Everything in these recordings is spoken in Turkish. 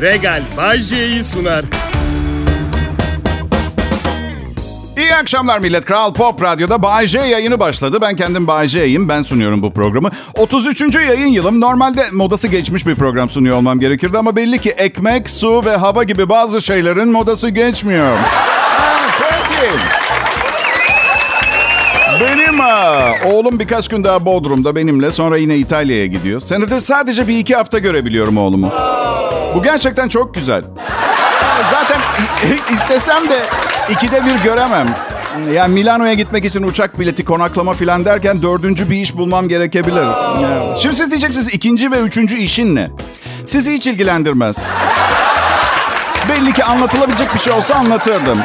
Regal Bay J'yi sunar. İyi akşamlar millet. Kral Pop Radyo'da Bay J yayını başladı. Ben kendim Bay J'yim. Ben sunuyorum bu programı. 33. yayın yılım. Normalde modası geçmiş bir program sunuyor olmam gerekirdi ama belli ki ekmek, su ve hava gibi bazı şeylerin modası geçmiyor. Peki. Ha, oğlum birkaç gün daha Bodrum'da benimle sonra yine İtalya'ya gidiyor. Senede sadece bir iki hafta görebiliyorum oğlumu. Bu gerçekten çok güzel. Zaten istesem de ikide bir göremem. Yani Milano'ya gitmek için uçak bileti, konaklama filan derken dördüncü bir iş bulmam gerekebilir. Yani. Şimdi siz diyeceksiniz ikinci ve üçüncü işin ne? Sizi hiç ilgilendirmez. Belli ki anlatılabilecek bir şey olsa anlatırdım.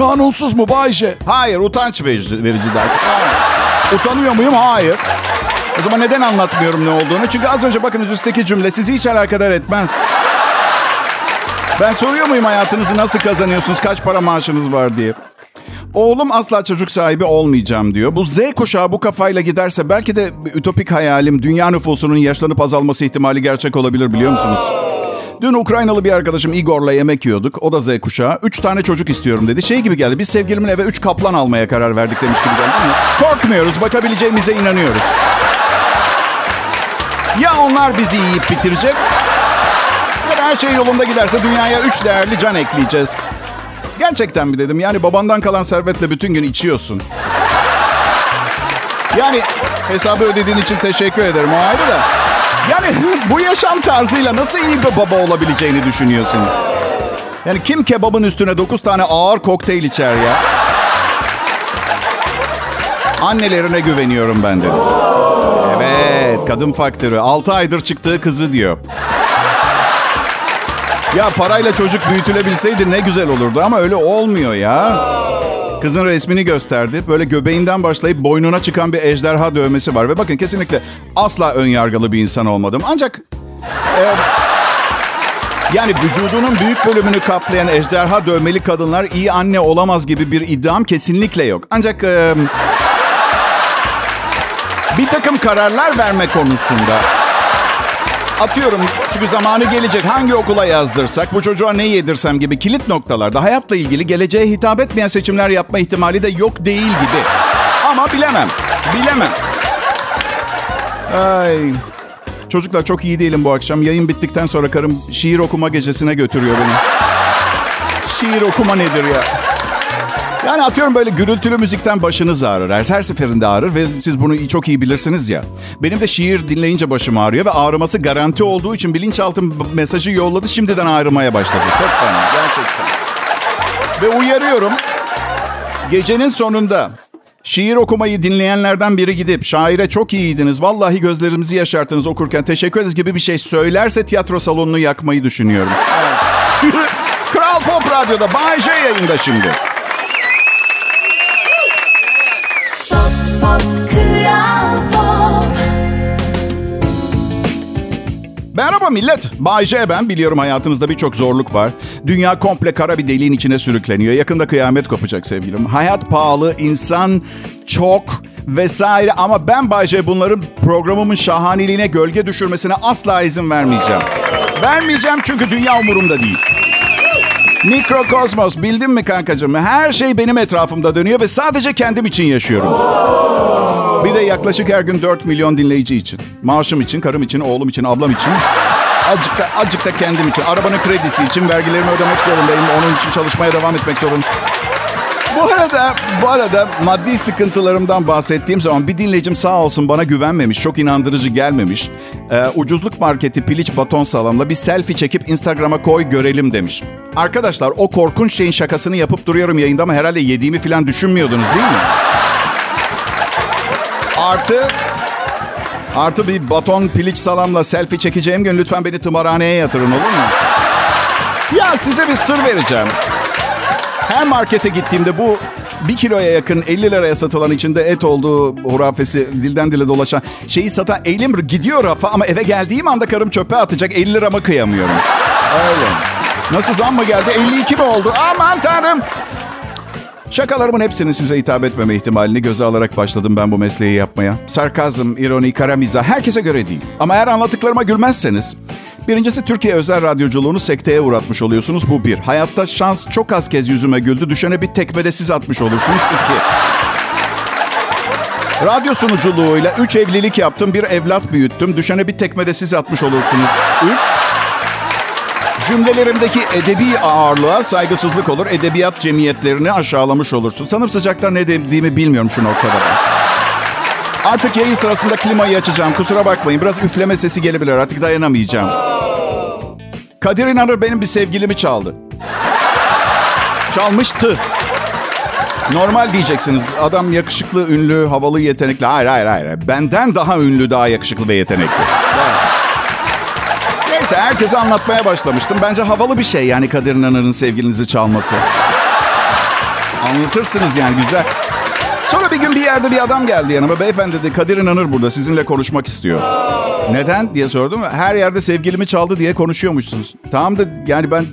Kanunsuz mu Bayce? Hayır, utanç verici, verici daha çok. Utanıyor muyum? Hayır. O zaman neden anlatmıyorum ne olduğunu? Çünkü az önce bakınız üstteki cümle sizi hiç alakadar etmez. Ben soruyor muyum hayatınızı nasıl kazanıyorsunuz, kaç para maaşınız var diye. Oğlum asla çocuk sahibi olmayacağım diyor. Bu Z kuşağı bu kafayla giderse belki de ütopik hayalim dünya nüfusunun yaşlanıp azalması ihtimali gerçek olabilir biliyor musunuz? Dün Ukraynalı bir arkadaşım Igor'la yemek yiyorduk. O da Z kuşağı. Üç tane çocuk istiyorum dedi. Şey gibi geldi. Biz sevgilimin eve üç kaplan almaya karar verdik demiş gibi geldi. Korkmuyoruz. Bakabileceğimize inanıyoruz. Ya onlar bizi yiyip bitirecek ya her şey yolunda giderse dünyaya üç değerli can ekleyeceğiz. Gerçekten mi dedim? Yani babandan kalan servetle bütün gün içiyorsun. Yani hesabı ödediğin için teşekkür ederim o ayrı da. Yani bu yaşam tarzıyla nasıl iyi bir baba olabileceğini düşünüyorsun? Yani kim kebabın üstüne 9 tane ağır kokteyl içer ya? Annelerine güveniyorum ben dedim. Evet, kadın faktörü. 6 aydır çıktığı kızı diyor. Ya parayla çocuk büyütülebilseydi ne güzel olurdu ama öyle olmuyor ya. Kızın resmini gösterdi. Böyle göbeğinden başlayıp boynuna çıkan bir ejderha dövmesi var. Ve bakın kesinlikle asla ön yargılı bir insan olmadım. Ancak... E, yani vücudunun büyük bölümünü kaplayan ejderha dövmeli kadınlar iyi anne olamaz gibi bir iddiam kesinlikle yok. Ancak... E, bir takım kararlar verme konusunda atıyorum çünkü zamanı gelecek hangi okula yazdırsak, bu çocuğa ne yedirsem gibi kilit noktalarda hayatla ilgili geleceğe hitap etmeyen seçimler yapma ihtimali de yok değil gibi. Ama bilemem, bilemem. Ay. Çocuklar çok iyi değilim bu akşam. Yayın bittikten sonra karım şiir okuma gecesine götürüyor beni. Şiir okuma nedir ya? Yani atıyorum böyle gürültülü müzikten başınız ağrır. Her, her seferinde ağrır ve siz bunu çok iyi bilirsiniz ya. Benim de şiir dinleyince başım ağrıyor ve ağrıması garanti olduğu için bilinçaltım mesajı yolladı. Şimdiden ağrımaya başladı. Çok fena gerçekten. Ve uyarıyorum. Gecenin sonunda şiir okumayı dinleyenlerden biri gidip şaire çok iyiydiniz. Vallahi gözlerimizi yaşarttınız okurken teşekkür ederiz gibi bir şey söylerse tiyatro salonunu yakmayı düşünüyorum. Kral Pop Radyo'da Bay J yayında şimdi. Merhaba millet. Bay J ben. Biliyorum hayatınızda birçok zorluk var. Dünya komple kara bir deliğin içine sürükleniyor. Yakında kıyamet kopacak sevgilim. Hayat pahalı, insan çok vesaire. Ama ben Bay J bunların programımın şahaneliğine gölge düşürmesine asla izin vermeyeceğim. Vermeyeceğim çünkü dünya umurumda değil. Mikrokosmos bildin mi kankacığım? Her şey benim etrafımda dönüyor ve sadece kendim için yaşıyorum. Bir de yaklaşık her gün 4 milyon dinleyici için. Maaşım için, karım için, oğlum için, ablam için. Azıcık da, azıcık da kendim için. Arabanın kredisi için, vergilerimi ödemek zorundayım. Onun için çalışmaya devam etmek zorundayım. Bu arada, bu arada maddi sıkıntılarımdan bahsettiğim zaman bir dinleyicim sağ olsun bana güvenmemiş, çok inandırıcı gelmemiş. Ee, ucuzluk marketi piliç baton salamla bir selfie çekip Instagram'a koy görelim demiş. Arkadaşlar o korkunç şeyin şakasını yapıp duruyorum yayında ama herhalde yediğimi falan düşünmüyordunuz değil mi? Artı Artı bir baton piliç salamla selfie çekeceğim gün lütfen beni tımarhaneye yatırın olur mu? Ya size bir sır vereceğim. Her markete gittiğimde bu bir kiloya yakın 50 liraya satılan içinde et olduğu hurafesi dilden dile dolaşan şeyi satan elim gidiyor rafa ama eve geldiğim anda karım çöpe atacak 50 liramı kıyamıyorum. Öyle. Nasıl zam mı geldi? 52 mi oldu? Aman tanrım. Şakalarımın hepsinin size hitap etmeme ihtimalini göze alarak başladım ben bu mesleği yapmaya. Sarkazm, ironi, kara mizah herkese göre değil. Ama eğer anlattıklarıma gülmezseniz Birincisi Türkiye özel radyoculuğunu sekteye uğratmış oluyorsunuz. Bu bir. Hayatta şans çok az kez yüzüme güldü. Düşene bir tekmede siz atmış olursunuz. İki. Radyo sunuculuğuyla üç evlilik yaptım. Bir evlat büyüttüm. Düşene bir tekmede siz atmış olursunuz. Üç. Cümlelerimdeki edebi ağırlığa saygısızlık olur. Edebiyat cemiyetlerini aşağılamış olursun. Sanırım sıcaktan ne dediğimi bilmiyorum şu noktada. Artık yayın sırasında klimayı açacağım. Kusura bakmayın. Biraz üfleme sesi gelebilir. Artık dayanamayacağım. Kadir İnanır benim bir sevgilimi çaldı. Çalmıştı. Normal diyeceksiniz. Adam yakışıklı, ünlü, havalı, yetenekli. Hayır, hayır, hayır. Benden daha ünlü, daha yakışıklı ve yetenekli. Neyse herkese anlatmaya başlamıştım. Bence havalı bir şey yani Kadir İnanır'ın sevgilinizi çalması. Anlatırsınız yani güzel. Sonra bir gün bir yerde bir adam geldi yanıma. Beyefendi dedi Kadir İnanır burada sizinle konuşmak istiyor. Neden diye sordum. Her yerde sevgilimi çaldı diye konuşuyormuşsunuz. Tamam da yani ben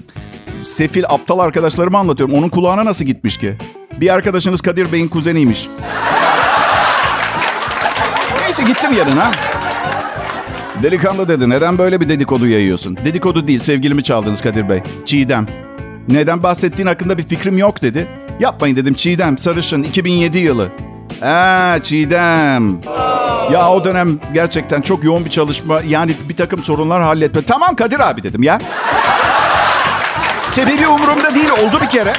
sefil aptal arkadaşlarıma anlatıyorum. Onun kulağına nasıl gitmiş ki? Bir arkadaşınız Kadir Bey'in kuzeniymiş. Neyse gittim yanına. Delikanlı dedi neden böyle bir dedikodu yayıyorsun? Dedikodu değil sevgilimi çaldınız Kadir Bey. Çiğdem. Neden bahsettiğin hakkında bir fikrim yok dedi. Yapmayın dedim Çiğdem sarışın 2007 yılı. Aa Çiğdem. Ya o dönem gerçekten çok yoğun bir çalışma yani bir takım sorunlar halletme. Tamam Kadir abi dedim ya. Sebebi umurumda değil oldu bir kere.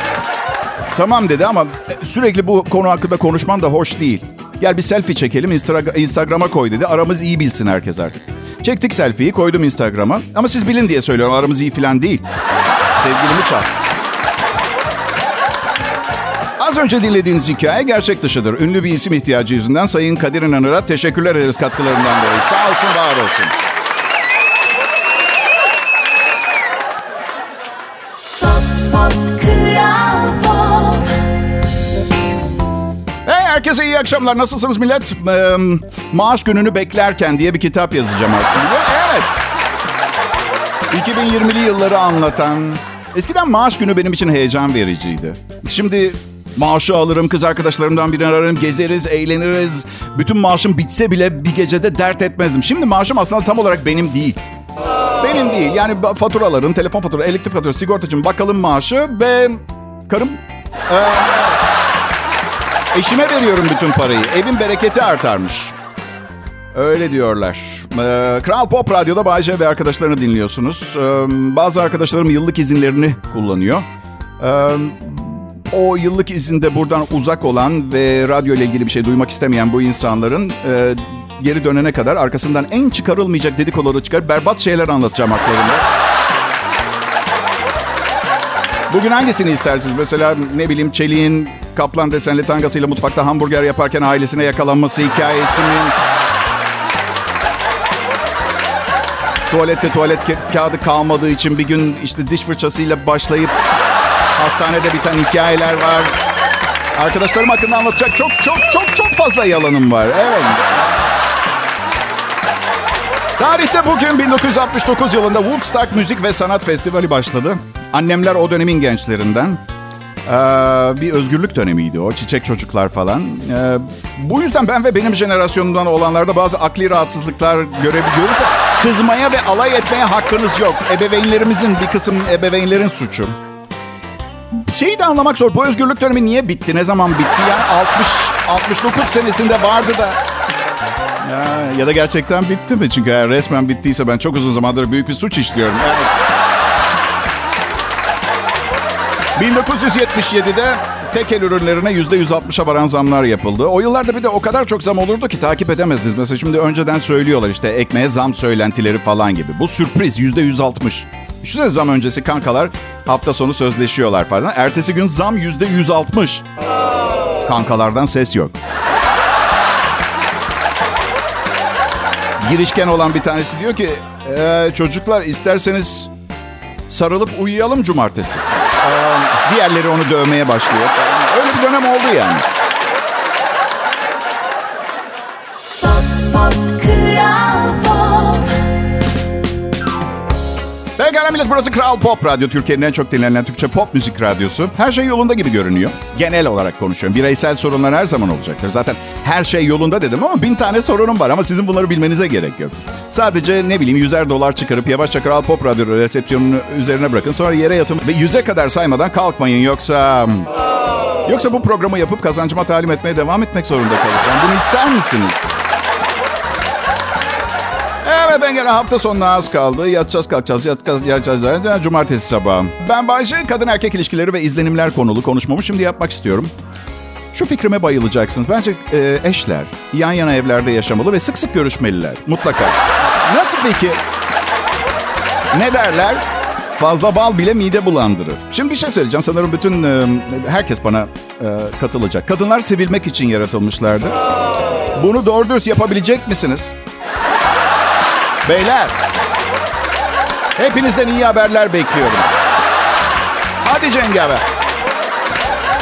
Tamam dedi ama sürekli bu konu hakkında konuşman da hoş değil. Gel bir selfie çekelim Instagram'a koy dedi. Aramız iyi bilsin herkes artık. Çektik selfie'yi koydum Instagram'a. Ama siz bilin diye söylüyorum aramız iyi falan değil. Sevgilimi çal. Az önce dinlediğiniz hikaye gerçek dışıdır. Ünlü bir isim ihtiyacı yüzünden Sayın Kadir İnanır'a teşekkürler ederiz katkılarından dolayı. Sağ olsun, var olsun. Hey herkese iyi akşamlar. Nasılsınız millet? Ee, maaş gününü beklerken diye bir kitap yazacağım artık. Evet. 2020'li yılları anlatan. Eskiden maaş günü benim için heyecan vericiydi. Şimdi maaşı alırım, kız arkadaşlarımdan birini ararım, gezeriz, eğleniriz. Bütün maaşım bitse bile bir gecede dert etmezdim. Şimdi maaşım aslında tam olarak benim değil. Benim değil. Yani faturaların, telefon faturası, elektrik faturası, sigortacım, bakalım maaşı ve karım... Ee, eşime veriyorum bütün parayı. Evin bereketi artarmış. Öyle diyorlar. Ee, Kral Pop Radyo'da Bayce ve arkadaşlarını dinliyorsunuz. Ee, bazı arkadaşlarım yıllık izinlerini kullanıyor. Ee, o yıllık izinde buradan uzak olan ve radyo ile ilgili bir şey duymak istemeyen bu insanların e, geri dönene kadar arkasından en çıkarılmayacak dedikoları çıkar berbat şeyler anlatacağım haklarında. Bugün hangisini istersiniz? Mesela ne bileyim Çelik'in kaplan desenli tangasıyla mutfakta hamburger yaparken ailesine yakalanması hikayesi mi? Tuvalette tuvalet ka- kağıdı kalmadığı için bir gün işte diş fırçasıyla başlayıp hastanede biten hikayeler var. Arkadaşlarım hakkında anlatacak çok çok çok çok fazla yalanım var. Evet. Tarihte bugün 1969 yılında Woodstock Müzik ve Sanat Festivali başladı. Annemler o dönemin gençlerinden. Ee, bir özgürlük dönemiydi o. Çiçek çocuklar falan. Ee, bu yüzden ben ve benim jenerasyonumdan olanlarda bazı akli rahatsızlıklar görebiliyoruz. Kızmaya ve alay etmeye hakkınız yok. Ebeveynlerimizin bir kısım ebeveynlerin suçu. Şeyi de anlamak zor. Bu özgürlük dönemi niye bitti? Ne zaman bitti? Yani 60 69 senesinde vardı da. Ya, ya da gerçekten bitti mi? Çünkü eğer resmen bittiyse ben çok uzun zamandır büyük bir suç işliyorum. Evet. 1977'de tekel ürünlerine %160'a varan zamlar yapıldı. O yıllarda bir de o kadar çok zam olurdu ki takip edemezdiniz. Mesela şimdi önceden söylüyorlar işte ekmeğe zam söylentileri falan gibi. Bu sürpriz %160. Düşünsene zam öncesi kankalar hafta sonu sözleşiyorlar falan. Ertesi gün zam %160. Kankalardan ses yok. Girişken olan bir tanesi diyor ki e, çocuklar isterseniz sarılıp uyuyalım cumartesi. Diğerleri onu dövmeye başlıyor. Öyle bir dönem oldu yani. Pekala millet burası Kral Pop Radyo. Türkiye'nin en çok dinlenen Türkçe pop müzik radyosu. Her şey yolunda gibi görünüyor. Genel olarak konuşuyorum. Bireysel sorunlar her zaman olacaktır. Zaten her şey yolunda dedim ama bin tane sorunum var. Ama sizin bunları bilmenize gerek yok. Sadece ne bileyim yüzer dolar çıkarıp yavaşça Kral Pop Radyo resepsiyonunu üzerine bırakın. Sonra yere yatın ve yüze kadar saymadan kalkmayın. Yoksa... Yoksa bu programı yapıp kazancıma talim etmeye devam etmek zorunda kalacağım. Bunu ister misiniz? Evet ben gene hafta sonuna az kaldı. Yatacağız kalkacağız. Yatacağız, yatacağız. Cumartesi sabahı. Ben Bayşe kadın erkek ilişkileri ve izlenimler konulu konuşmamı şimdi yapmak istiyorum. Şu fikrime bayılacaksınız. Bence e, eşler yan yana evlerde yaşamalı ve sık sık görüşmeliler. Mutlaka. Nasıl fikir? Ne derler? Fazla bal bile mide bulandırır. Şimdi bir şey söyleyeceğim. Sanırım bütün e, herkes bana e, katılacak. Kadınlar sevilmek için yaratılmışlardı. Bunu doğru dürüst yapabilecek misiniz? Beyler. Hepinizden iyi haberler bekliyorum. Hadi cengaver.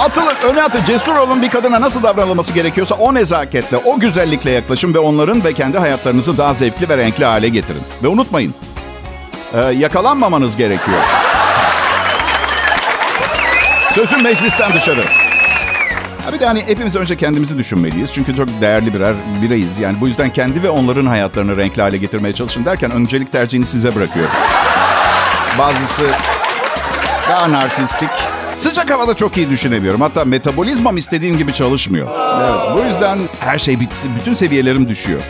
Atılın, öne atın. Cesur olun bir kadına nasıl davranılması gerekiyorsa o nezaketle, o güzellikle yaklaşın ve onların ve kendi hayatlarınızı daha zevkli ve renkli hale getirin. Ve unutmayın, e, yakalanmamanız gerekiyor. Sözün meclisten dışarı. Bir de hani hepimiz önce kendimizi düşünmeliyiz. Çünkü çok değerli birer bireyiz. Yani bu yüzden kendi ve onların hayatlarını renkli hale getirmeye çalışın derken öncelik tercihini size bırakıyorum. Bazısı daha narsistik. Sıcak havada çok iyi düşünemiyorum. Hatta metabolizmam istediğim gibi çalışmıyor. Evet, bu yüzden her şey bitsin. Bütün seviyelerim düşüyor.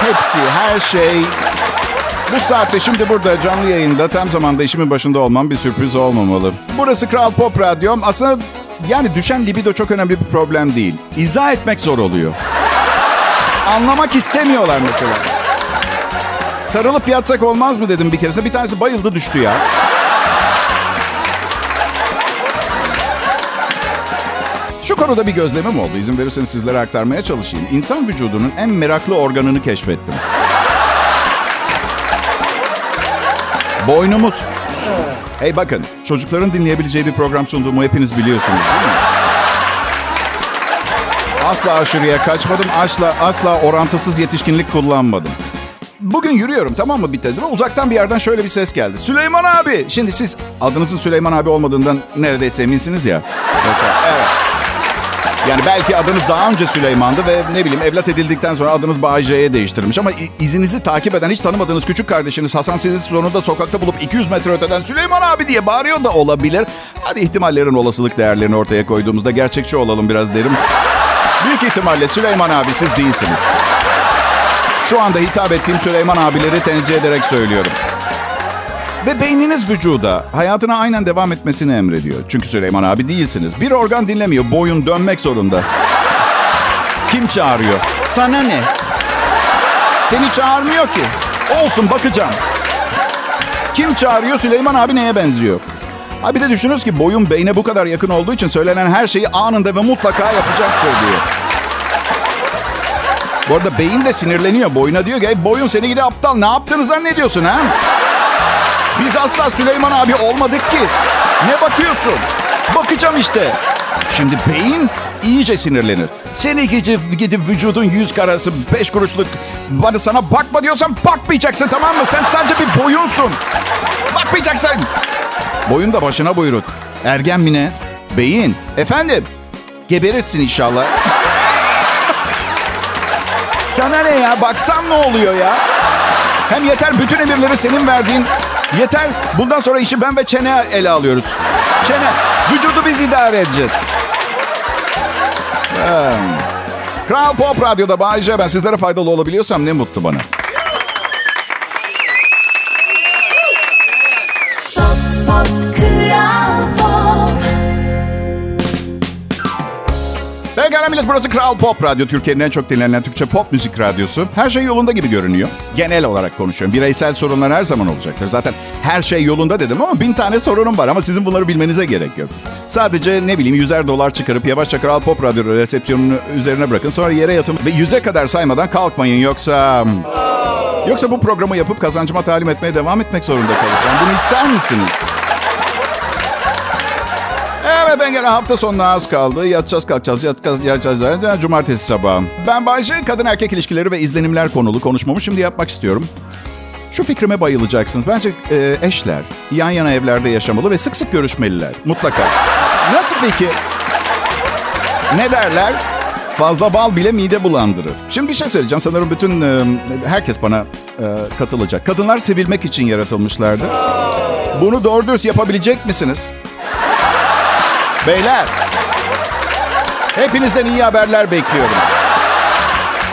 Hepsi, her şey bu saatte şimdi burada canlı yayında tam zamanda işimin başında olmam bir sürpriz olmamalı. Burası Kral Pop Radyom. Aslında yani düşen libido çok önemli bir problem değil. İzah etmek zor oluyor. Anlamak istemiyorlar mesela. Sarılıp yatsak olmaz mı dedim bir keresinde. Bir tanesi bayıldı düştü ya. Şu konuda bir gözlemim oldu. İzin verirseniz sizlere aktarmaya çalışayım. İnsan vücudunun en meraklı organını keşfettim. Boynumuz. Hey bakın, çocukların dinleyebileceği bir program sunduğumu hepiniz biliyorsunuz değil mi? Asla aşırıya kaçmadım, asla, asla orantısız yetişkinlik kullanmadım. Bugün yürüyorum tamam mı bir tezime? Uzaktan bir yerden şöyle bir ses geldi. Süleyman abi. Şimdi siz adınızın Süleyman abi olmadığından neredeyse eminsiniz ya. Mesela. Yani belki adınız daha önce Süleyman'dı ve ne bileyim evlat edildikten sonra adınız Bayce'ye değiştirilmiş. Ama izinizi takip eden hiç tanımadığınız küçük kardeşiniz Hasan sizi sonunda sokakta bulup 200 metre öteden Süleyman abi diye bağırıyor da olabilir. Hadi ihtimallerin olasılık değerlerini ortaya koyduğumuzda gerçekçi olalım biraz derim. Büyük ihtimalle Süleyman abi siz değilsiniz. Şu anda hitap ettiğim Süleyman abileri tenzih ederek söylüyorum. Ve beyniniz vücuda hayatına aynen devam etmesini emrediyor. Çünkü Süleyman abi değilsiniz. Bir organ dinlemiyor. Boyun dönmek zorunda. Kim çağırıyor? Sana ne? Seni çağırmıyor ki. Olsun bakacağım. Kim çağırıyor? Süleyman abi neye benziyor? Ha bir de düşünürüz ki boyun beyne bu kadar yakın olduğu için söylenen her şeyi anında ve mutlaka yapacaktır diyor. Bu arada beyin de sinirleniyor. Boyuna diyor ki "Hey, boyun seni gidi aptal ne yaptığını zannediyorsun ha? Biz asla Süleyman abi olmadık ki. Ne bakıyorsun? Bakacağım işte. Şimdi beyin iyice sinirlenir. Seni gidip, gidip vücudun yüz karası, beş kuruşluk bana sana bakma diyorsam bakmayacaksın tamam mı? Sen sadece bir boyunsun. Bakmayacaksın. Boyun da başına buyruk. Ergen mi ne? Beyin. Efendim? Geberirsin inşallah. Sana ne ya? Baksan ne oluyor ya? Hem yeter bütün emirleri senin verdiğin. Yeter. Bundan sonra işi ben ve Çene ele alıyoruz. Çene. Vücudu biz idare edeceğiz. Kral Pop Radyo'da Bayece ben sizlere faydalı olabiliyorsam ne mutlu bana. Pekala millet burası Kral Pop Radyo. Türkiye'nin en çok dinlenen Türkçe pop müzik radyosu. Her şey yolunda gibi görünüyor. Genel olarak konuşuyorum. Bireysel sorunlar her zaman olacaktır. Zaten her şey yolunda dedim ama bin tane sorunum var. Ama sizin bunları bilmenize gerek yok. Sadece ne bileyim yüzer dolar çıkarıp yavaşça Kral Pop Radyo resepsiyonunu üzerine bırakın. Sonra yere yatın ve yüze kadar saymadan kalkmayın. Yoksa... Yoksa bu programı yapıp kazancıma talim etmeye devam etmek zorunda kalacağım. Bunu ister misiniz? Evet ben gene hafta sonuna az kaldı. Yatacağız kalkacağız. Yatacağız, yatacağız. Cumartesi sabahı. Ben Bayşe kadın erkek ilişkileri ve izlenimler konulu konuşmamı şimdi yapmak istiyorum. Şu fikrime bayılacaksınız. Bence e, eşler yan yana evlerde yaşamalı ve sık sık görüşmeliler. Mutlaka. Nasıl fikir? Ne derler? Fazla bal bile mide bulandırır. Şimdi bir şey söyleyeceğim. Sanırım bütün e, herkes bana e, katılacak. Kadınlar sevilmek için yaratılmışlardı. Bunu doğru dürüst yapabilecek misiniz? Beyler. Hepinizden iyi haberler bekliyorum.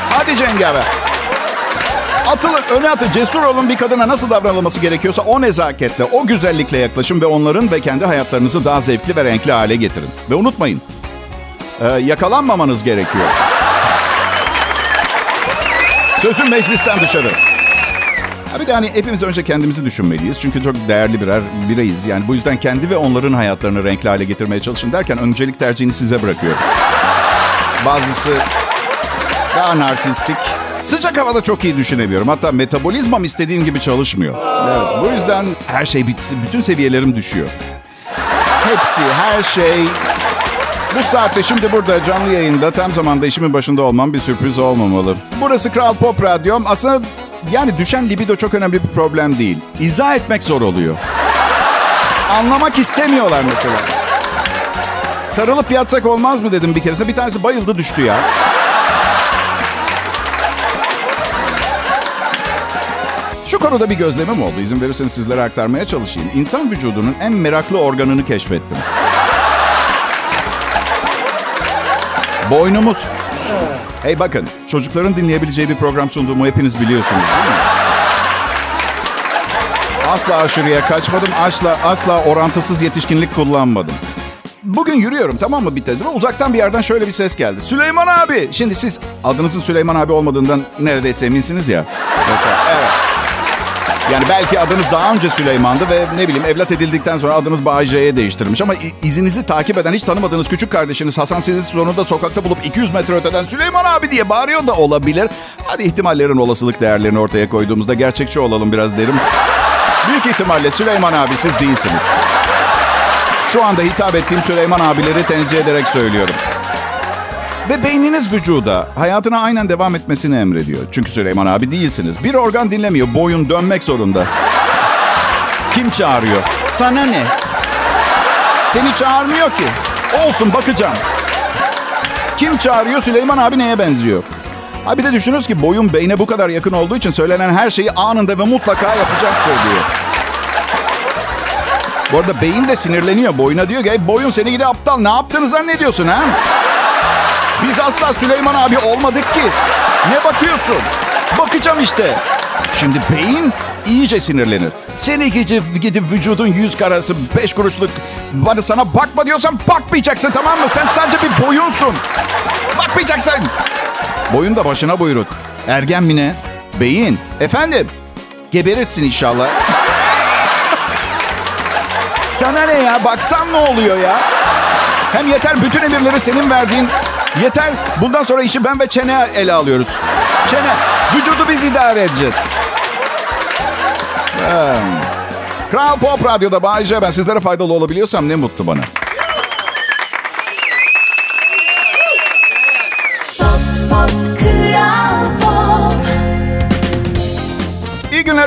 Hadi Cengaver. Atılın, öne atın. Cesur olun bir kadına nasıl davranılması gerekiyorsa o nezaketle, o güzellikle yaklaşın ve onların ve kendi hayatlarınızı daha zevkli ve renkli hale getirin. Ve unutmayın, e, yakalanmamanız gerekiyor. Sözüm meclisten dışarı. Bir de hani hepimiz önce kendimizi düşünmeliyiz. Çünkü çok değerli birer bireyiz. Yani bu yüzden kendi ve onların hayatlarını renkli hale getirmeye çalışın derken öncelik tercihini size bırakıyorum. Bazısı daha narsistik. Sıcak havada çok iyi düşünemiyorum. Hatta metabolizmam istediğim gibi çalışmıyor. Evet, bu yüzden her şey bitsin. Bütün seviyelerim düşüyor. Hepsi, her şey. Bu saatte şimdi burada canlı yayında tam zamanda işimin başında olmam bir sürpriz olmamalı. Burası Kral Pop Radyom. Aslında yani düşen libido çok önemli bir problem değil. İzah etmek zor oluyor. Anlamak istemiyorlar mesela. Sarılıp yatsak olmaz mı dedim bir keresinde. Bir tanesi bayıldı düştü ya. Şu konuda bir gözlemim oldu. İzin verirseniz sizlere aktarmaya çalışayım. İnsan vücudunun en meraklı organını keşfettim. Boynumuz. Hey bakın, çocukların dinleyebileceği bir program sunduğumu hepiniz biliyorsunuz değil mi? Asla aşırıya kaçmadım, asla, asla orantısız yetişkinlik kullanmadım. Bugün yürüyorum tamam mı bir tezde ve uzaktan bir yerden şöyle bir ses geldi. Süleyman abi. Şimdi siz adınızın Süleyman abi olmadığından neredeyse eminsiniz ya. Mesela. Yani belki adınız daha önce Süleyman'dı ve ne bileyim evlat edildikten sonra adınız Bayce'ye değiştirmiş. Ama izinizi takip eden hiç tanımadığınız küçük kardeşiniz Hasan sizi sonunda sokakta bulup 200 metre öteden Süleyman abi diye bağırıyor da olabilir. Hadi ihtimallerin olasılık değerlerini ortaya koyduğumuzda gerçekçi olalım biraz derim. Büyük ihtimalle Süleyman abi siz değilsiniz. Şu anda hitap ettiğim Süleyman abileri tenzih ederek söylüyorum. Ve beyniniz vücuda hayatına aynen devam etmesini emrediyor. Çünkü Süleyman abi değilsiniz. Bir organ dinlemiyor. Boyun dönmek zorunda. Kim çağırıyor? Sana ne? Seni çağırmıyor ki. Olsun bakacağım. Kim çağırıyor? Süleyman abi neye benziyor? Ha bir de düşünürüz ki boyun beyne bu kadar yakın olduğu için söylenen her şeyi anında ve mutlaka yapacaktır diyor. Bu arada beyin de sinirleniyor. Boyuna diyor ki boyun seni gidi aptal ne yaptığını zannediyorsun ha? Biz asla Süleyman abi olmadık ki. Ne bakıyorsun? Bakacağım işte. Şimdi beyin iyice sinirlenir. Seni gidip, gidip vücudun yüz karası, beş kuruşluk bana sana bakma diyorsam bakmayacaksın tamam mı? Sen sadece bir boyunsun. Bakmayacaksın. Boyun da başına buyruk. Ergen mi ne? Beyin. Efendim? Geberirsin inşallah. Sana ne ya? Baksan ne oluyor ya? Hem yeter bütün emirleri senin verdiğin. Yeter. Bundan sonra işi ben ve Çene ele alıyoruz. Çene. Vücudu biz idare edeceğiz. Hmm. Kral Pop Radyo'da Bayece ben sizlere faydalı olabiliyorsam ne mutlu bana.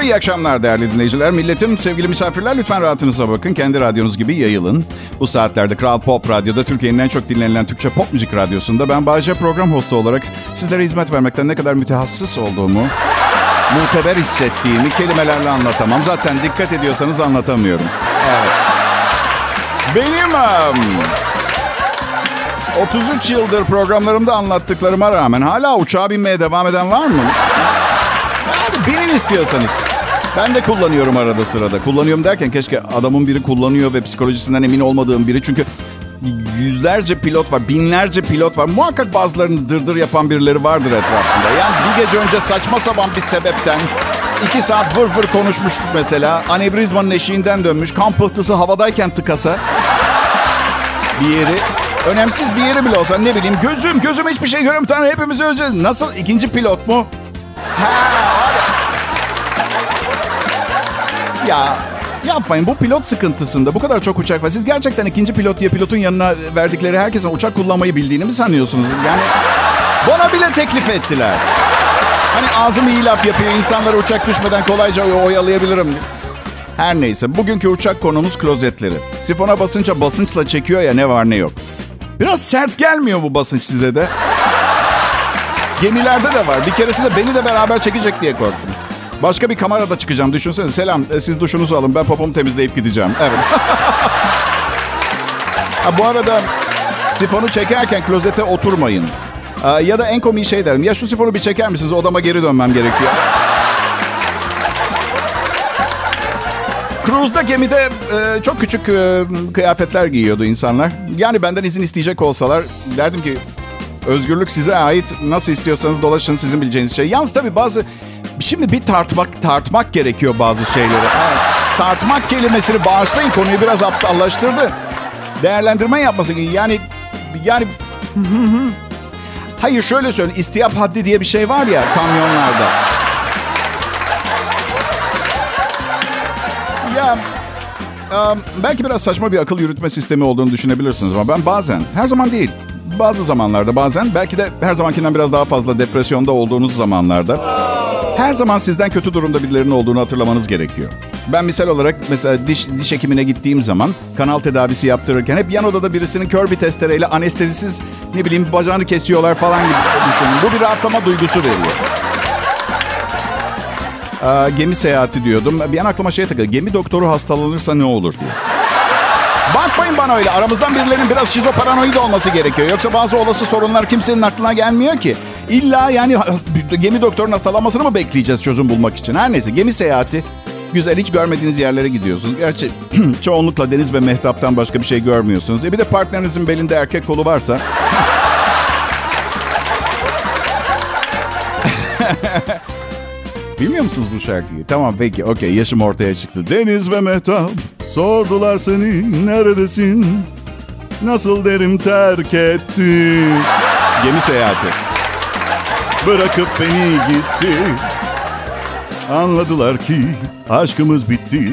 Günler, iyi akşamlar değerli dinleyiciler. Milletim, sevgili misafirler lütfen rahatınıza bakın. Kendi radyonuz gibi yayılın. Bu saatlerde Kral Pop Radyo'da Türkiye'nin en çok dinlenilen Türkçe pop müzik radyosunda ben Bayece program hostu olarak sizlere hizmet vermekten ne kadar mütehassıs olduğumu, muteber hissettiğimi kelimelerle anlatamam. Zaten dikkat ediyorsanız anlatamıyorum. Evet. Benim um, 33 yıldır programlarımda anlattıklarıma rağmen hala uçağa binmeye devam eden var mı? Hadi binin istiyorsanız. Ben de kullanıyorum arada sırada. Kullanıyorum derken keşke adamın biri kullanıyor ve psikolojisinden emin olmadığım biri. Çünkü yüzlerce pilot var, binlerce pilot var. Muhakkak bazılarını dırdır yapan birileri vardır etrafında. Yani bir gece önce saçma sapan bir sebepten iki saat vır vır konuşmuş mesela. Anevrizmanın eşiğinden dönmüş. Kan pıhtısı havadayken tıkasa bir yeri. Önemsiz bir yeri bile olsa ne bileyim gözüm gözüm hiçbir şey görüyorum. Tanrı hepimizi öleceğiz. Nasıl ikinci pilot mu? Ya yapmayın bu pilot sıkıntısında bu kadar çok uçak var. Siz gerçekten ikinci pilot diye pilotun yanına verdikleri herkesin uçak kullanmayı bildiğini mi sanıyorsunuz? Yani bana bile teklif ettiler. Hani ağzım iyi laf yapıyor. İnsanları uçak düşmeden kolayca oyalayabilirim. Her neyse bugünkü uçak konumuz klozetleri. Sifona basınca basınçla çekiyor ya ne var ne yok. Biraz sert gelmiyor bu basınç size de. Gemilerde de var. Bir keresinde beni de beraber çekecek diye korktum. Başka bir kamerada çıkacağım. Düşünsene selam e, siz duşunuzu alın ben popomu temizleyip gideceğim. Evet. ha, bu arada sifonu çekerken klozete oturmayın. Aa, ya da en komik şey derim. Ya şu sifonu bir çeker misiniz? Odama geri dönmem gerekiyor. Cruise'da gemide e, çok küçük e, kıyafetler giyiyordu insanlar. Yani benden izin isteyecek olsalar derdim ki özgürlük size ait. Nasıl istiyorsanız dolaşın sizin bileceğiniz şey. Yalnız tabii bazı şimdi bir tartmak tartmak gerekiyor bazı şeyleri. Evet. Tartmak kelimesini bağışlayın konuyu biraz aptallaştırdı. Değerlendirme yapması yani yani Hayır şöyle söyleyeyim. İstiyap haddi diye bir şey var ya kamyonlarda. Ya um, belki biraz saçma bir akıl yürütme sistemi olduğunu düşünebilirsiniz ama ben bazen, her zaman değil, bazı zamanlarda bazen, belki de her zamankinden biraz daha fazla depresyonda olduğunuz zamanlarda her zaman sizden kötü durumda birilerinin olduğunu hatırlamanız gerekiyor. Ben misal olarak mesela diş, diş hekimine gittiğim zaman kanal tedavisi yaptırırken hep yan odada birisinin kör bir testereyle anestezisiz ne bileyim bacağını kesiyorlar falan gibi düşünün. Bu bir rahatlama duygusu veriyor. Ee, gemi seyahati diyordum. Bir an aklıma şey takıldı. Gemi doktoru hastalanırsa ne olur diye. Bakmayın bana öyle. Aramızdan birilerinin biraz şizoparanoid olması gerekiyor. Yoksa bazı olası sorunlar kimsenin aklına gelmiyor ki. İlla yani gemi doktorun hastalanmasını mı bekleyeceğiz çözüm bulmak için? Her neyse gemi seyahati güzel hiç görmediğiniz yerlere gidiyorsunuz. Gerçi çoğunlukla deniz ve mehtaptan başka bir şey görmüyorsunuz. E bir de partnerinizin belinde erkek kolu varsa... Bilmiyor musunuz bu şarkıyı? Tamam peki okey yaşım ortaya çıktı. Deniz ve mehtap sordular seni neredesin? Nasıl derim terk etti. Gemi seyahati. Bırakıp beni gitti. Anladılar ki aşkımız bitti.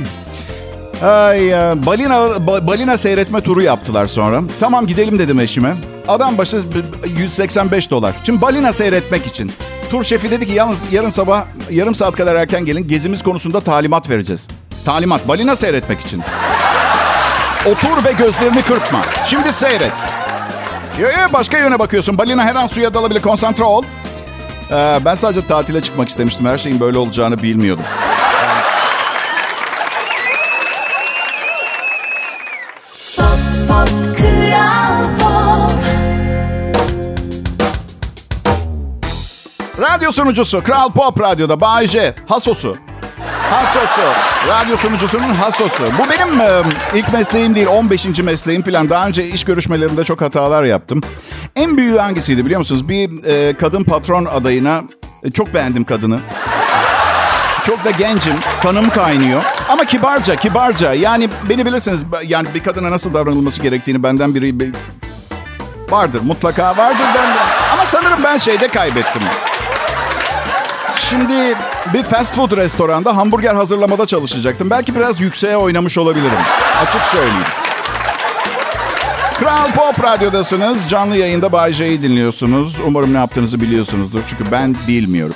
Ay ya, balina ba, balina seyretme turu yaptılar sonra. Tamam gidelim dedim eşime. Adam başı 185 dolar. Şimdi balina seyretmek için. Tur şefi dedi ki yalnız yarın sabah yarım saat kadar erken gelin. Gezimiz konusunda talimat vereceğiz. Talimat balina seyretmek için. Otur ve gözlerini kırpma. Şimdi seyret. Yo, başka yöne bakıyorsun. Balina her an suya dalabilir. Konsantre ol. Ee, ben sadece tatile çıkmak istemiştim. Her şeyin böyle olacağını bilmiyordum. Radyo sunucusu Kral Pop Radyo'da Bay. Hasosu. Hasosu. Radyo sunucusunun hasosu. Bu benim e, ilk mesleğim değil 15. mesleğim falan. Daha önce iş görüşmelerinde çok hatalar yaptım. En büyüğü hangisiydi biliyor musunuz? Bir e, kadın patron adayına e, çok beğendim kadını. Çok da gencim. Kanım kaynıyor. Ama kibarca, kibarca. Yani beni bilirsiniz. Yani bir kadına nasıl davranılması gerektiğini benden biri... Bir, vardır, mutlaka vardır benden. Ama sanırım ben şeyde kaybettim. Şimdi bir fast food restoranda hamburger hazırlamada çalışacaktım. Belki biraz yükseğe oynamış olabilirim. Açık söyleyeyim. Kral Pop Radyo'dasınız. Canlı yayında Bay J'yi dinliyorsunuz. Umarım ne yaptığınızı biliyorsunuzdur. Çünkü ben bilmiyorum.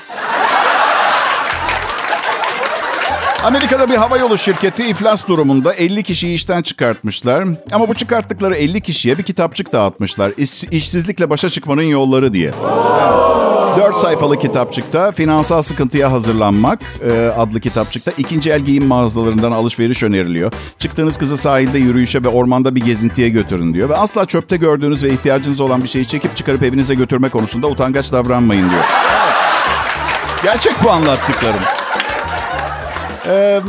Amerika'da bir havayolu şirketi iflas durumunda 50 kişiyi işten çıkartmışlar. Ama bu çıkarttıkları 50 kişiye bir kitapçık dağıtmışlar. İş, işsizlikle başa çıkmanın yolları diye. Evet. 4 sayfalı kitapçıkta finansal sıkıntıya hazırlanmak e, adlı kitapçıkta ikinci el giyim mağazalarından alışveriş öneriliyor. Çıktığınız kızı sahilde yürüyüşe ve ormanda bir gezintiye götürün diyor. Ve asla çöpte gördüğünüz ve ihtiyacınız olan bir şeyi çekip çıkarıp evinize götürme konusunda utangaç davranmayın diyor. Gerçek bu anlattıklarım. Ee,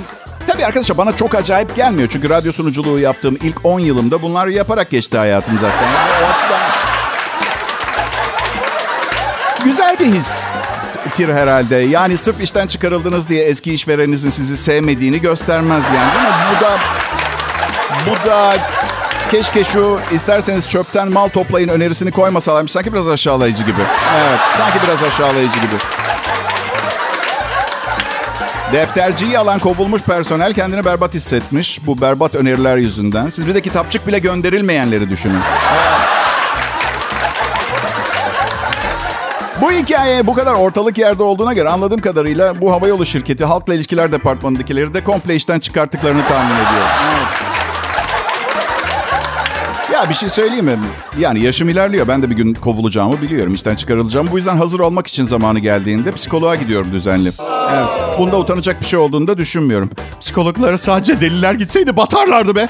tabii arkadaşlar bana çok acayip gelmiyor. Çünkü radyo sunuculuğu yaptığım ilk 10 yılımda bunlar yaparak geçti hayatım zaten. Güzel bir his tir herhalde. Yani sırf işten çıkarıldınız diye eski işvereninizin sizi sevmediğini göstermez yani. Değil mi? Bu da bu da keşke şu isterseniz çöpten mal toplayın önerisini koymasalarmış. Sanki biraz aşağılayıcı gibi. Evet, sanki biraz aşağılayıcı gibi. Defterciyi alan kovulmuş personel kendini berbat hissetmiş bu berbat öneriler yüzünden. Siz bir de kitapçık bile gönderilmeyenleri düşünün. Bu hikaye bu kadar ortalık yerde olduğuna göre anladığım kadarıyla bu havayolu şirketi halkla ilişkiler departmanındakileri de komple işten çıkarttıklarını tahmin ediyor. Evet. Ya bir şey söyleyeyim mi? Yani yaşım ilerliyor. Ben de bir gün kovulacağımı biliyorum. işten çıkarılacağım. Bu yüzden hazır olmak için zamanı geldiğinde psikoloğa gidiyorum düzenli. Evet. Bunda utanacak bir şey olduğunu da düşünmüyorum. Psikologlara sadece deliler gitseydi batarlardı be.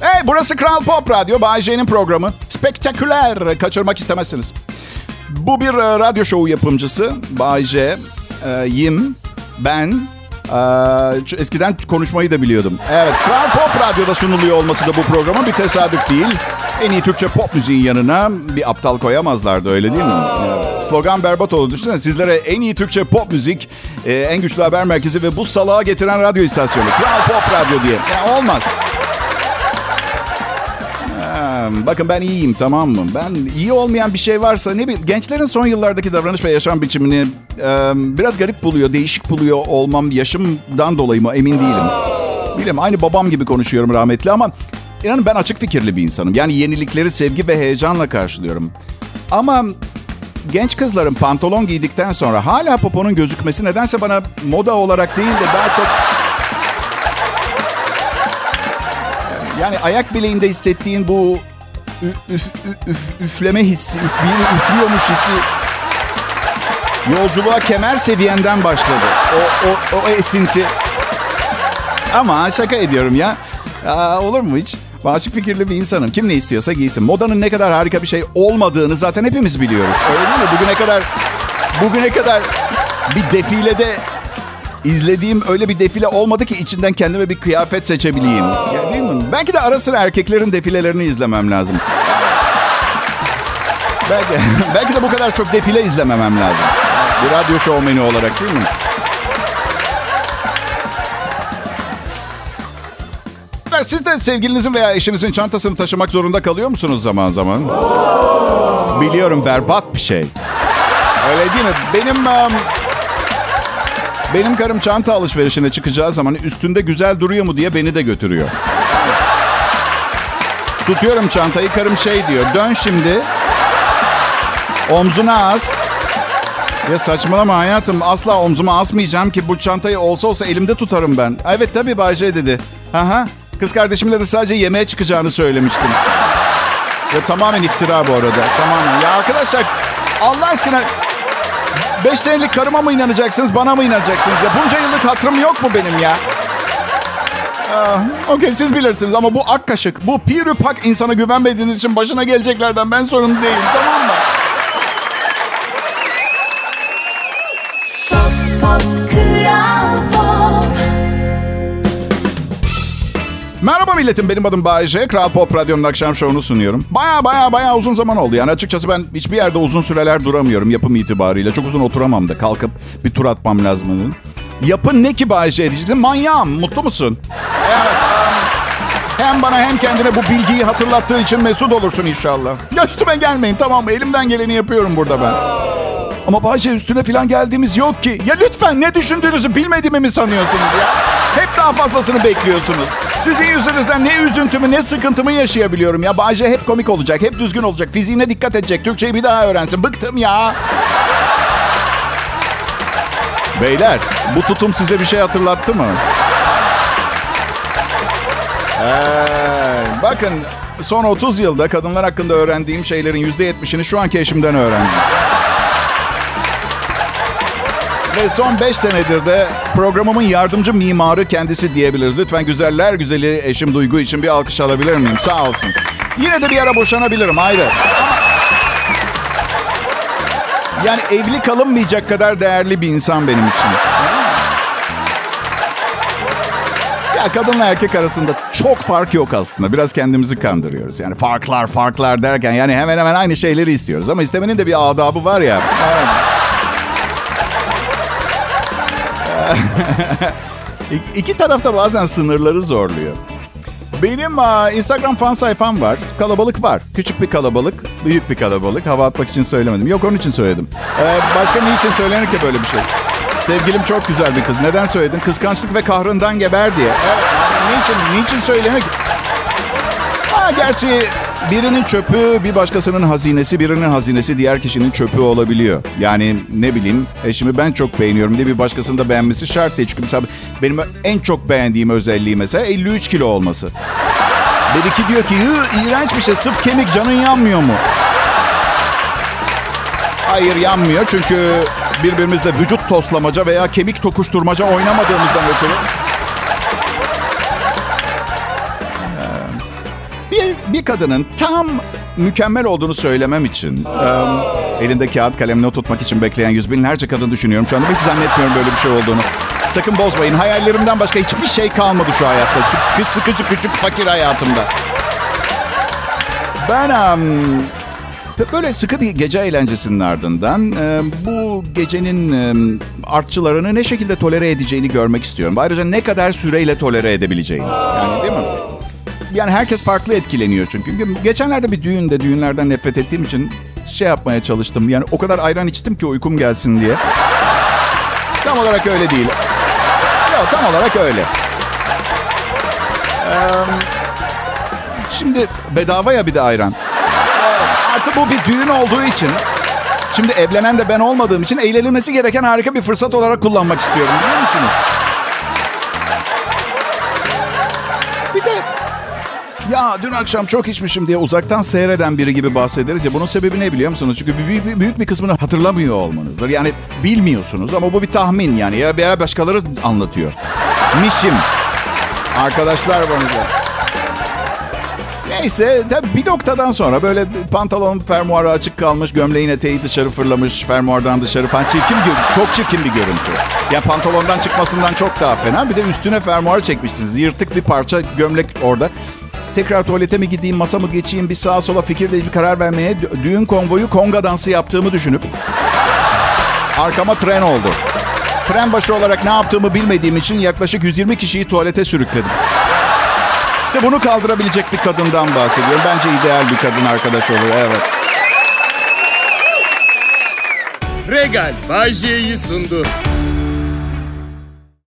Hey burası Kral Pop Radyo. Bay J'nin programı. Spektaküler. Kaçırmak istemezsiniz. Bu bir e, radyo şovu yapımcısı. Bay J. E, Yim. Ben. E, eskiden konuşmayı da biliyordum. Evet. Kral Pop Radyo'da sunuluyor olması da bu programın bir tesadüf değil. En iyi Türkçe pop müziğin yanına bir aptal koyamazlardı öyle değil mi? Evet. Slogan berbat oldu. Düşünsene sizlere en iyi Türkçe pop müzik, e, en güçlü haber merkezi ve bu salağa getiren radyo istasyonu. Kral Pop Radyo diye. Ya, olmaz. Bakın ben iyiyim tamam mı? Ben iyi olmayan bir şey varsa ne bileyim gençlerin son yıllardaki davranış ve yaşam biçimini e, biraz garip buluyor, değişik buluyor olmam yaşımdan dolayı mı emin değilim. Bilmiyorum aynı babam gibi konuşuyorum rahmetli ama inanın ben açık fikirli bir insanım. Yani yenilikleri sevgi ve heyecanla karşılıyorum. Ama genç kızların pantolon giydikten sonra hala poponun gözükmesi nedense bana moda olarak değil de daha çok yani ayak bileğinde hissettiğin bu üf, üf, üf, üfleme hissi, üf, biri üflüyormuş hissi yolculuğa kemer seviyenden başladı. O, o, o esinti. Ama şaka ediyorum ya. Aa, olur mu hiç? Ben açık fikirli bir insanım. Kim ne istiyorsa giysin. Modanın ne kadar harika bir şey olmadığını zaten hepimiz biliyoruz. Öyle değil mi? Bugüne kadar bugüne kadar bir defilede izlediğim öyle bir defile olmadı ki içinden kendime bir kıyafet seçebileyim. Ya değil mi? Belki de ara sıra erkeklerin defilelerini izlemem lazım. belki, belki de bu kadar çok defile izlememem lazım. Bir radyo şovmeni olarak değil mi? Siz de sevgilinizin veya eşinizin çantasını taşımak zorunda kalıyor musunuz zaman zaman? Biliyorum berbat bir şey. Öyle değil mi? Benim um, benim karım çanta alışverişine çıkacağı zaman üstünde güzel duruyor mu diye beni de götürüyor. Tutuyorum çantayı karım şey diyor. Dön şimdi. Omzuna as. Ya saçmalama hayatım. Asla omzuma asmayacağım ki bu çantayı olsa olsa elimde tutarım ben. Evet tabii Bayce dedi. Aha. Kız kardeşimle de sadece yemeğe çıkacağını söylemiştim. Ya tamamen iftira bu arada. Tamamen. Ya arkadaşlar Allah aşkına Beş senelik karıma mı inanacaksınız, bana mı inanacaksınız ya? Bunca yıllık hatırım yok mu benim ya? Ah, Okey siz bilirsiniz ama bu ak kaşık, bu pirupak insana güvenmediğiniz için başına geleceklerden ben sorumlu değilim tamam mı? Merhaba milletim benim adım Bayece. Kral Pop Radyo'nun akşam şovunu sunuyorum. Baya baya baya uzun zaman oldu. Yani açıkçası ben hiçbir yerde uzun süreler duramıyorum yapım itibariyle. Çok uzun oturamam da kalkıp bir tur atmam lazım. Yapın ne ki Bayece diyeceksin? Manyağım mutlu musun? Evet. Hem bana hem kendine bu bilgiyi hatırlattığın için mesut olursun inşallah. Ya üstüme gelmeyin tamam mı? Elimden geleni yapıyorum burada ben. Ama Bayce üstüne falan geldiğimiz yok ki. Ya lütfen ne düşündüğünüzü bilmediğimi mi sanıyorsunuz ya? Hep daha fazlasını bekliyorsunuz. Sizin yüzünüzden ne üzüntümü ne sıkıntımı yaşayabiliyorum ya. Bayce hep komik olacak, hep düzgün olacak. Fiziğine dikkat edecek, Türkçeyi bir daha öğrensin. Bıktım ya. Beyler, bu tutum size bir şey hatırlattı mı? Ee, bakın son 30 yılda kadınlar hakkında öğrendiğim şeylerin %70'ini şu anki eşimden öğrendim. Ve son 5 senedir de programımın yardımcı mimarı kendisi diyebiliriz. Lütfen güzeller güzeli eşim Duygu için bir alkış alabilir miyim? Sağ olsun. Yine de bir ara boşanabilirim ayrı. Yani evli kalınmayacak kadar değerli bir insan benim için. Ya kadınla erkek arasında çok fark yok aslında. Biraz kendimizi kandırıyoruz. Yani farklar farklar derken yani hemen hemen aynı şeyleri istiyoruz. Ama istemenin de bir adabı var ya. Evet. İki tarafta bazen sınırları zorluyor. Benim uh, Instagram fan sayfam var. Kalabalık var. Küçük bir kalabalık, büyük bir kalabalık. Hava atmak için söylemedim. Yok onun için söyledim. Ee, başka ne için söylenir ki böyle bir şey? Sevgilim çok güzel bir kız. Neden söyledin? Kıskançlık ve kahrından geber diye. Yani Niçin, niçin söylemek? Ha gerçi birinin çöpü bir başkasının hazinesi, birinin hazinesi diğer kişinin çöpü olabiliyor. Yani ne bileyim eşimi ben çok beğeniyorum diye bir başkasının da beğenmesi şart değil. Çünkü mesela benim en çok beğendiğim özelliği mesela 53 kilo olması. Beriki diyor ki iğrenç bir şey sırf kemik canın yanmıyor mu? Hayır yanmıyor çünkü birbirimizle vücut toslamaca veya kemik tokuşturmaca oynamadığımızdan ötürü. Bir, kadının tam mükemmel olduğunu söylemem için e, elinde kağıt kalem not tutmak için bekleyen yüz binlerce kadın düşünüyorum. Şu anda hiç zannetmiyorum böyle bir şey olduğunu. Sakın bozmayın. Hayallerimden başka hiçbir şey kalmadı şu hayatta. Çünkü sıkıcı küçük fakir hayatımda. Ben em, böyle sıkı bir gece eğlencesinin ardından e, bu gecenin e, artçılarını ne şekilde tolere edeceğini görmek istiyorum. Ayrıca ne kadar süreyle tolere edebileceğini. Yani değil mi? Yani herkes farklı etkileniyor çünkü. Geçenlerde bir düğünde, düğünlerden nefret ettiğim için şey yapmaya çalıştım. Yani o kadar ayran içtim ki uykum gelsin diye. Tam olarak öyle değil. Yok tam olarak öyle. Ee, şimdi bedava ya bir de ayran. Artık bu bir düğün olduğu için Şimdi evlenen de ben olmadığım için eğlenilmesi gereken harika bir fırsat olarak kullanmak istiyorum biliyor musunuz? Ya dün akşam çok içmişim diye uzaktan seyreden biri gibi bahsederiz ya. Bunun sebebi ne biliyor musunuz? Çünkü büyük, büyük bir kısmını hatırlamıyor olmanızdır. Yani bilmiyorsunuz ama bu bir tahmin yani. Ya bir başkaları anlatıyor. Mişim. Arkadaşlar bana. Neyse tabii bir noktadan sonra böyle pantolon fermuarı açık kalmış, gömleğin eteği dışarı fırlamış, fermuardan dışarı falan çirkin bir, çok çirkin bir görüntü. Ya pantolondan çıkmasından çok daha fena. Bir de üstüne fermuarı çekmişsiniz. Yırtık bir parça gömlek orada. Tekrar tuvalete mi gideyim, masa mı geçeyim, bir sağa sola fikirle bir karar vermeye düğün konvoyu konga dansı yaptığımı düşünüp arkama tren oldu. Tren başı olarak ne yaptığımı bilmediğim için yaklaşık 120 kişiyi tuvalete sürükledim. İşte bunu kaldırabilecek bir kadından bahsediyorum. Bence ideal bir kadın arkadaş olur. Evet. Regal Bajje'yi sundu.